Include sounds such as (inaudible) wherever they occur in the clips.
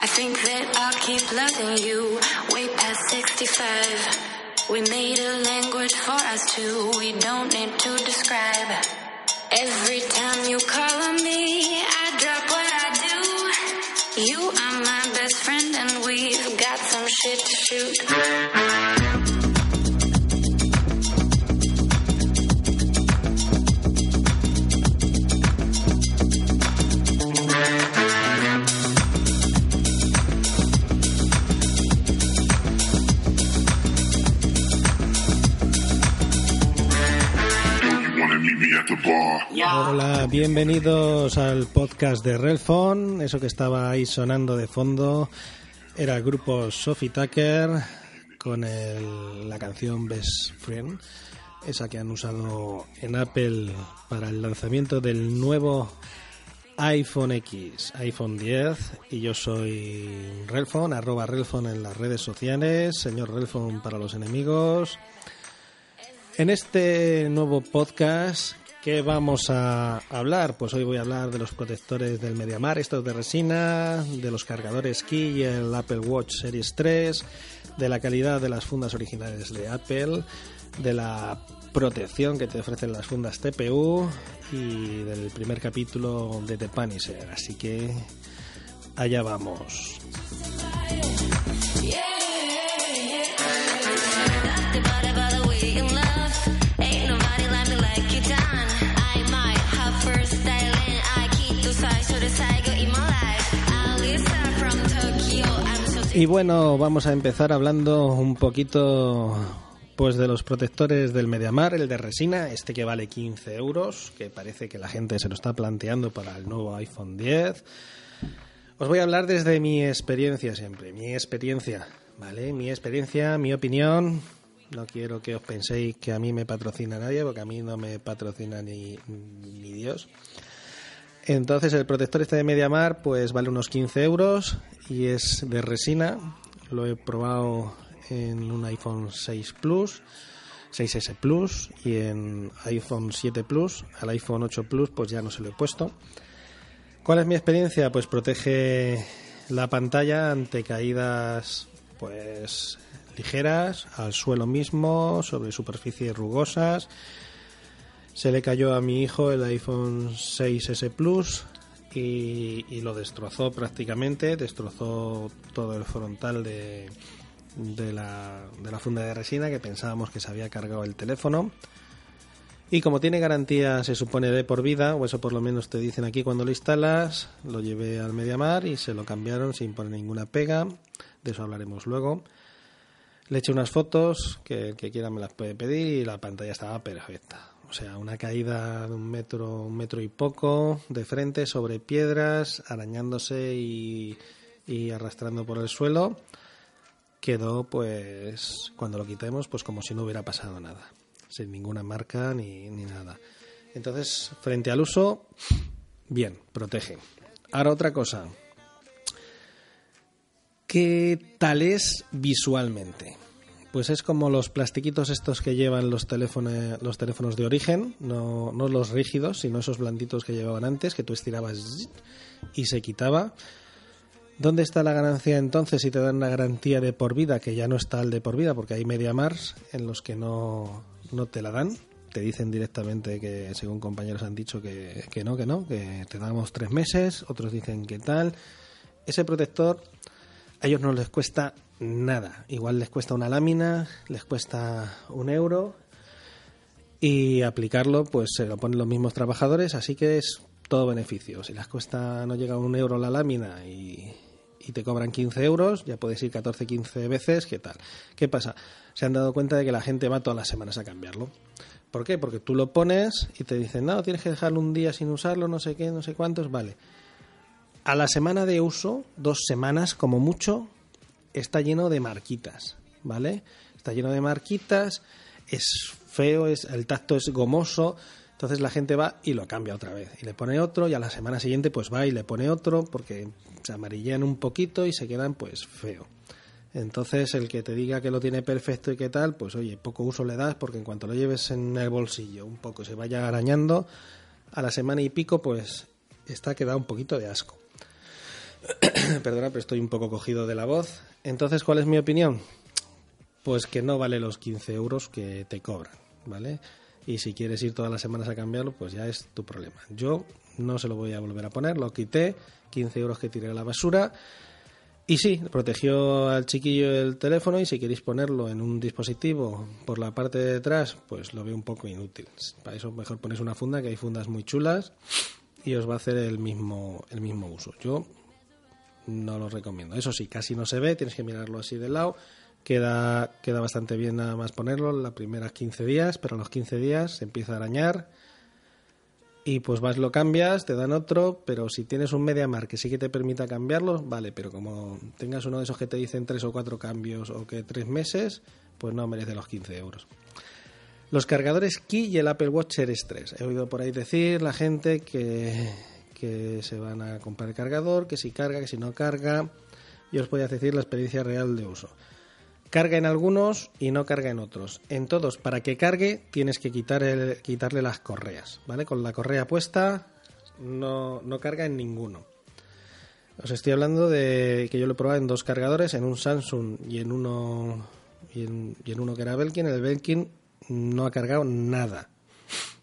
I think that I'll keep loving you way past 65. We made a language for us two, we don't need to describe. Every time you call on me, I drop what I do. You are my best friend, and we've got some shit to shoot. Hola, bienvenidos al podcast de Relfon. Eso que estaba ahí sonando de fondo era el grupo Sophie Tucker con el- la canción Best Friend, esa que han usado en Apple para el lanzamiento del nuevo iPhone X, iPhone 10 y yo soy Relfon, arroba Relfon en las redes sociales, señor Relfon para los enemigos. En este nuevo podcast, ¿qué vamos a hablar? Pues hoy voy a hablar de los protectores del Mediamar, estos de resina, de los cargadores Key y el Apple Watch Series 3, de la calidad de las fundas originales de Apple, de la protección que te ofrecen las fundas TPU y del primer capítulo de The Punisher. Así que allá vamos. Y bueno, vamos a empezar hablando un poquito pues de los protectores del Mediamar, el de resina, este que vale 15 euros, que parece que la gente se lo está planteando para el nuevo iPhone 10. Os voy a hablar desde mi experiencia siempre, mi experiencia, ¿vale? Mi experiencia, mi opinión. No quiero que os penséis que a mí me patrocina nadie, porque a mí no me patrocina ni, ni Dios. Entonces el protector este de Mediamar pues vale unos 15 euros y es de resina. Lo he probado en un iPhone 6 Plus, 6S Plus y en iPhone 7 Plus. Al iPhone 8 Plus pues ya no se lo he puesto. ¿Cuál es mi experiencia? Pues protege la pantalla ante caídas pues ligeras, al suelo mismo, sobre superficies rugosas. Se le cayó a mi hijo el iPhone 6S Plus y, lo destrozó prácticamente, destrozó todo el frontal de, la, de la funda de resina que pensábamos que se había cargado el teléfono. Y como tiene garantía, se supone de por vida, o eso por lo menos te dicen aquí cuando lo instalas, lo llevé al Mediamar y se lo cambiaron sin poner ninguna pega. De eso hablaremos luego. Le eché unas fotos, que el que quiera me las puede pedir, y la pantalla estaba perfecta. O sea, una caída de un metro, un metro y poco, de frente, sobre piedras, arañándose y, y arrastrando por el suelo. Quedó, pues, cuando lo quitemos, pues como si no hubiera pasado nada. Sin ninguna marca ni, ni nada. Entonces, frente al uso, bien, protege. Ahora otra cosa. ¿Qué tal es visualmente? Pues es como los plastiquitos estos que llevan los teléfonos, los teléfonos de origen, no, no los rígidos, sino esos blanditos que llevaban antes, que tú estirabas y se quitaba. ¿Dónde está la ganancia entonces si te dan una garantía de por vida, que ya no está el de por vida, porque hay media mars en los que no, no te la dan? Te dicen directamente que, según compañeros han dicho, que, que no, que no, que te damos tres meses, otros dicen que tal. Ese protector a ellos no les cuesta nada. Igual les cuesta una lámina, les cuesta un euro y aplicarlo pues se lo ponen los mismos trabajadores, así que es todo beneficio. Si les cuesta no llega un euro la lámina y, y te cobran 15 euros, ya puedes ir 14, 15 veces, ¿qué tal? ¿Qué pasa? Se han dado cuenta de que la gente va todas las semanas a cambiarlo. ¿Por qué? Porque tú lo pones y te dicen, no, tienes que dejarlo un día sin usarlo, no sé qué, no sé cuántos, vale. A la semana de uso, dos semanas como mucho, está lleno de marquitas, ¿vale? Está lleno de marquitas, es feo, es, el tacto es gomoso, entonces la gente va y lo cambia otra vez y le pone otro y a la semana siguiente pues va y le pone otro porque se amarillean un poquito y se quedan pues feo. Entonces el que te diga que lo tiene perfecto y qué tal, pues oye, poco uso le das porque en cuanto lo lleves en el bolsillo un poco se vaya arañando, a la semana y pico pues está que da un poquito de asco. (coughs) Perdona, pero estoy un poco cogido de la voz. Entonces, ¿cuál es mi opinión? Pues que no vale los 15 euros que te cobran, ¿vale? Y si quieres ir todas las semanas a cambiarlo, pues ya es tu problema. Yo no se lo voy a volver a poner, lo quité, 15 euros que tiré a la basura. Y sí, protegió al chiquillo el teléfono y si queréis ponerlo en un dispositivo por la parte de detrás, pues lo veo un poco inútil. Para eso mejor ponéis una funda, que hay fundas muy chulas y os va a hacer el mismo, el mismo uso. Yo no lo recomiendo. Eso sí, casi no se ve, tienes que mirarlo así de lado. Queda, queda bastante bien nada más ponerlo las primeras 15 días, pero a los 15 días se empieza a arañar y pues vas lo cambias, te dan otro, pero si tienes un MediaMar que sí que te permita cambiarlo, vale, pero como tengas uno de esos que te dicen tres o cuatro cambios o que tres meses, pues no merece los 15 euros. Los cargadores Key y el Apple Watch Series 3. He oído por ahí decir la gente que, que se van a comprar el cargador, que si carga, que si no carga. Yo os a decir la experiencia real de uso. Carga en algunos y no carga en otros. En todos, para que cargue, tienes que quitar el, quitarle las correas, ¿vale? Con la correa puesta no, no carga en ninguno. Os estoy hablando de que yo lo he probado en dos cargadores, en un Samsung y en uno y en, y en uno que era Belkin. El Belkin no ha cargado nada.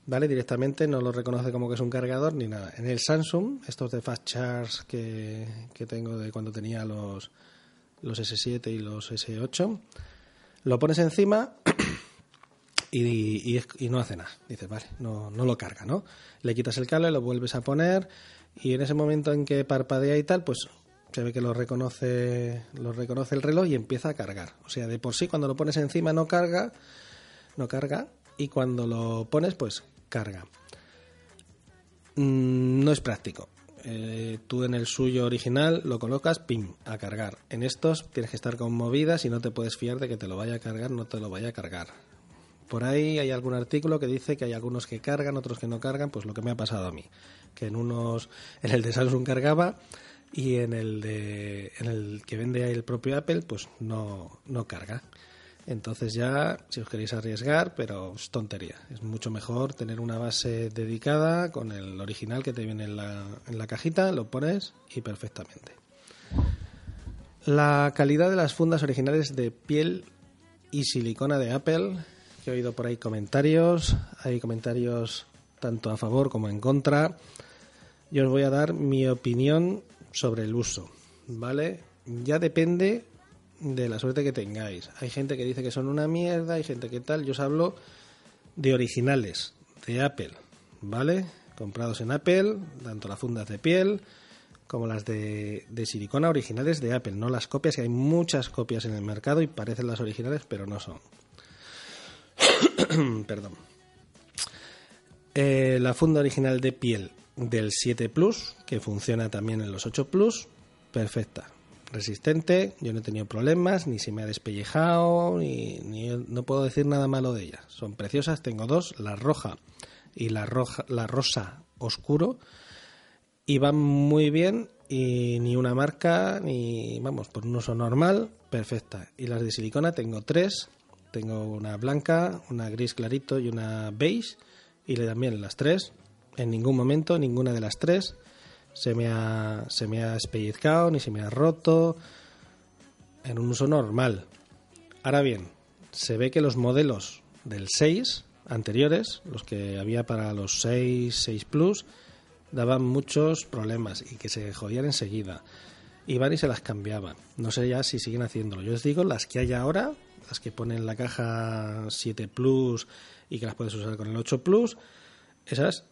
¿Vale? Directamente no lo reconoce como que es un cargador ni nada. En el Samsung, estos de Fast Charge que, que tengo de cuando tenía los, los S7 y los S8, lo pones encima y, y, no hace nada. Dices, vale, no, no lo carga, ¿no? Le quitas el cable, lo vuelves a poner y en ese momento en que parpadea y tal, pues se ve que lo reconoce, lo reconoce el reloj y empieza a cargar. O sea, de por sí cuando lo pones encima no carga, no carga y cuando lo pones, pues carga. Mm, no es práctico. Eh, tú en el suyo original lo colocas, pim, a cargar. En estos tienes que estar con movidas y no te puedes fiar de que te lo vaya a cargar, no te lo vaya a cargar. Por ahí hay algún artículo que dice que hay algunos que cargan, otros que no cargan, pues lo que me ha pasado a mí, que en unos, (laughs) en el de Samsung cargaba y en el de, en el que vende el propio Apple, pues no, no carga. Entonces ya, si os queréis arriesgar, pero es tontería. Es mucho mejor tener una base dedicada con el original que te viene en la, cajita, lo pones y perfectamente. La calidad de las fundas originales de piel y silicona de Apple, que he oído por ahí comentarios, hay comentarios tanto a favor como en contra. Yo os voy a dar mi opinión sobre el uso, ¿vale? Ya depende de la suerte que tengáis. Hay gente que dice que son una mierda, hay gente que tal. Yo os hablo de originales, de Apple, ¿vale? Comprados en Apple, tanto las fundas de piel como las de, de silicona originales de Apple, no las copias, que hay muchas copias en el mercado y parecen las originales, pero no son. (coughs) Perdón. Eh, la funda original de piel del 7 Plus, que funciona también en los 8 Plus, perfecta resistente, yo no he tenido problemas, ni se me ha despellejado, ni, no puedo decir nada malo de ellas. Son preciosas, tengo dos, la roja y la roja, la rosa oscuro, y van muy bien y ni una marca, ni vamos, por un uso normal, perfecta. Y las de silicona tengo tres, tengo una blanca, una gris clarito y una beige, y le también las tres, en ningún momento, ninguna de las tres se me ha, se me ha espellizcado ni se me ha roto en un uso normal. Ahora bien, se ve que los modelos del 6 anteriores, los que había para los 6, 6 Plus, daban muchos problemas y que se jodían enseguida. Iban y se las cambiaban. No sé ya si siguen haciéndolo. Yo os digo, las que hay ahora, las que ponen la caja 7 Plus y que las puedes usar con el 8 Plus, esas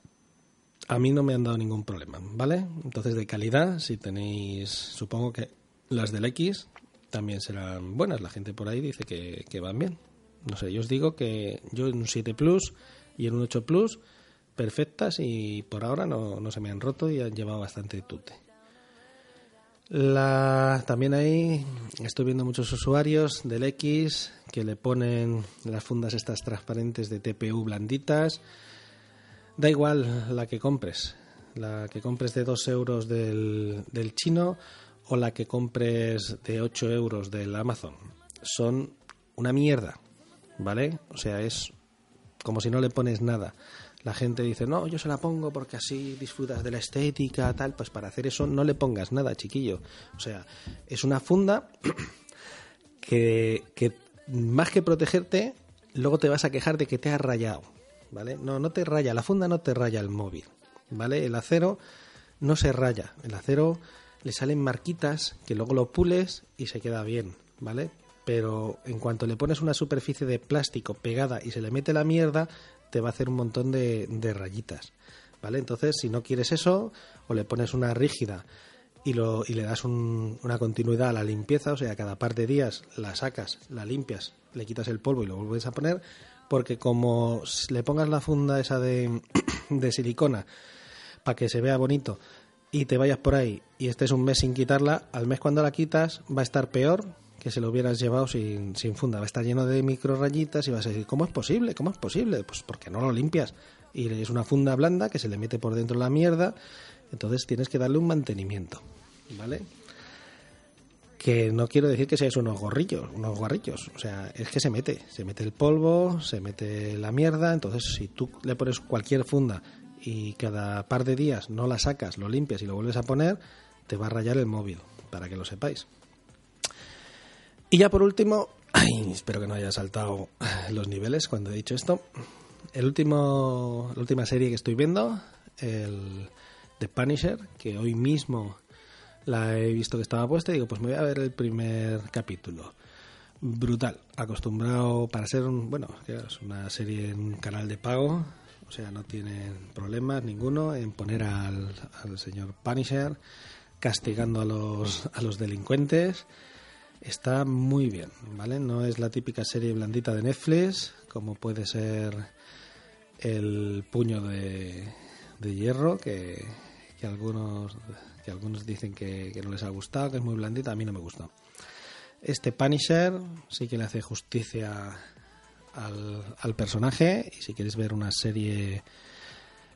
a mí no me han dado ningún problema, ¿vale? Entonces, de calidad, si tenéis, supongo que las del X también serán buenas. La gente por ahí dice que, van bien. No sé, yo os digo que yo en un 7 Plus y en un 8 Plus, perfectas y por ahora no, no se me han roto y han llevado bastante tute. La, también ahí estoy viendo muchos usuarios del X que le ponen las fundas estas transparentes de TPU blanditas Da igual la que compres, la que compres de 2 euros del, del chino o la que compres de 8 euros del Amazon. Son una mierda, ¿vale? O sea, es como si no le pones nada. la gente dice, no, yo se la pongo porque así disfrutas de la estética, tal. Pues para hacer eso no le pongas nada, chiquillo. O sea, es una funda que, que más que protegerte, luego te vas a quejar de que te ha rayado. ¿Vale? No, no te raya, la funda no te raya el móvil. ¿Vale? El acero no se raya. El acero le salen marquitas que luego lo pules y se queda bien. ¿Vale? Pero en cuanto le pones una superficie de plástico pegada y se le mete la mierda, te va a hacer un montón de, rayitas. ¿Vale? Entonces, si no quieres eso, o le pones una rígida y, lo, y le das una continuidad a la limpieza, o sea, cada par de días la sacas, la limpias, le quitas el polvo y lo vuelves a poner, porque como le pongas la funda esa de, (clears throat) de silicona para que se vea bonito y te vayas por ahí y estés un mes sin quitarla, al mes cuando la quitas va a estar peor que se lo hubieras llevado sin, sin funda. Va a estar lleno de micro rayitas y vas a decir, ¿cómo es posible? ¿Cómo es posible? Pues porque no lo limpias. Y es una funda blanda que se le mete por dentro la mierda, entonces tienes que darle un mantenimiento, ¿vale? Que no quiero decir que seáis unos gorrillos, unos guarrillos, o sea, es que se mete, se mete el polvo, se mete la mierda, entonces si tú le pones cualquier funda y cada par de días no la sacas, lo limpias y lo vuelves a poner, te va a rayar el móvil, para que lo sepáis. Y ya por último, (clears throat) espero que no haya saltado los niveles cuando he dicho esto. El último, la última serie que estoy viendo, el The Punisher, que hoy mismo la he visto que estaba puesta y digo, pues me voy a ver el primer capítulo. Brutal, acostumbrado para ser un, bueno, es una serie en un canal de pago, o sea, no tienen problemas ninguno en poner al, al señor Punisher castigando a los, a los delincuentes Está muy bien, ¿vale? No es la típica serie blandita de Netflix, como puede ser el puño de, hierro, que, algunos, que algunos dicen que, no les ha gustado, que es muy blandita, a mí no me gustó. Este Punisher sí que le hace justicia al, al personaje, y si quieres ver una serie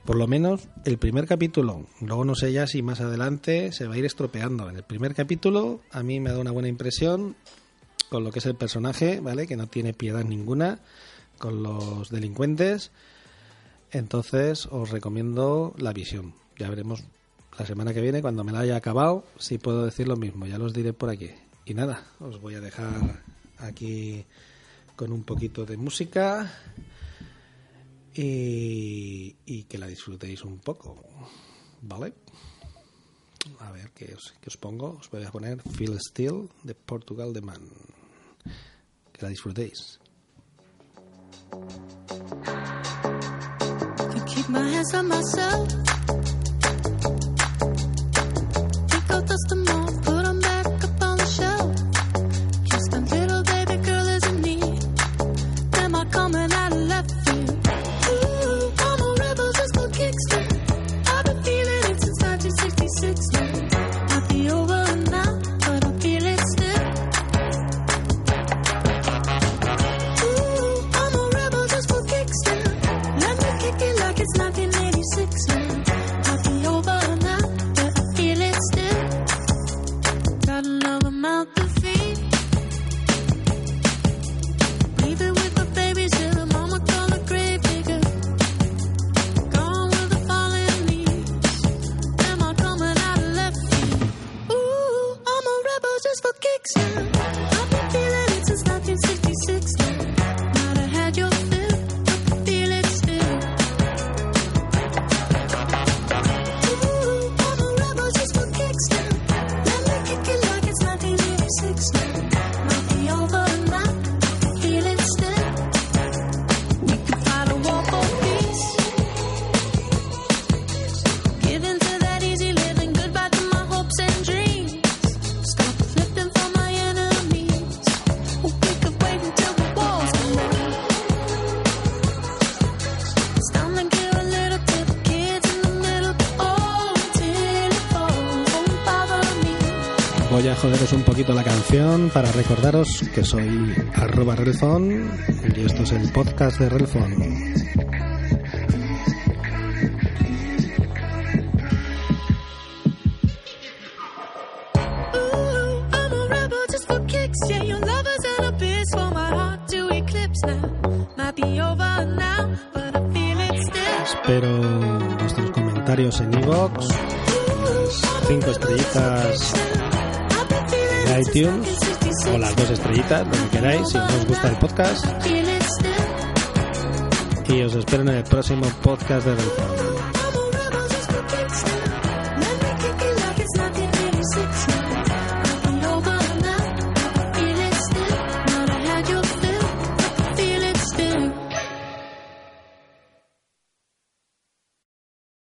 por lo menos el primer capítulo. Luego no sé ya si más adelante se va a ir estropeando. En el primer capítulo a mí me da una buena impresión con lo que es el personaje, ¿vale? Que no tiene piedad ninguna con los delincuentes. Entonces os recomiendo la visión. Ya veremos la semana que viene, cuando me la haya acabado, si puedo decir lo mismo. Ya los diré por aquí. Y nada, os voy a dejar aquí con un poquito de música y, que la disfrutéis un poco, ¿vale? A ver, ¿qué os, os pongo? Os voy a poner Feel Still de Portugal de Man. Que la disfrutéis. keep my hands on myself. Joderos un poquito la canción para recordaros que soy arroba relfon y esto es el podcast de relfon. comentarios en iVoox, cinco estrellitas iTunes o las dos estrellitas, donde queráis, si os gusta el podcast. Y os espero en el próximo podcast de Belfast.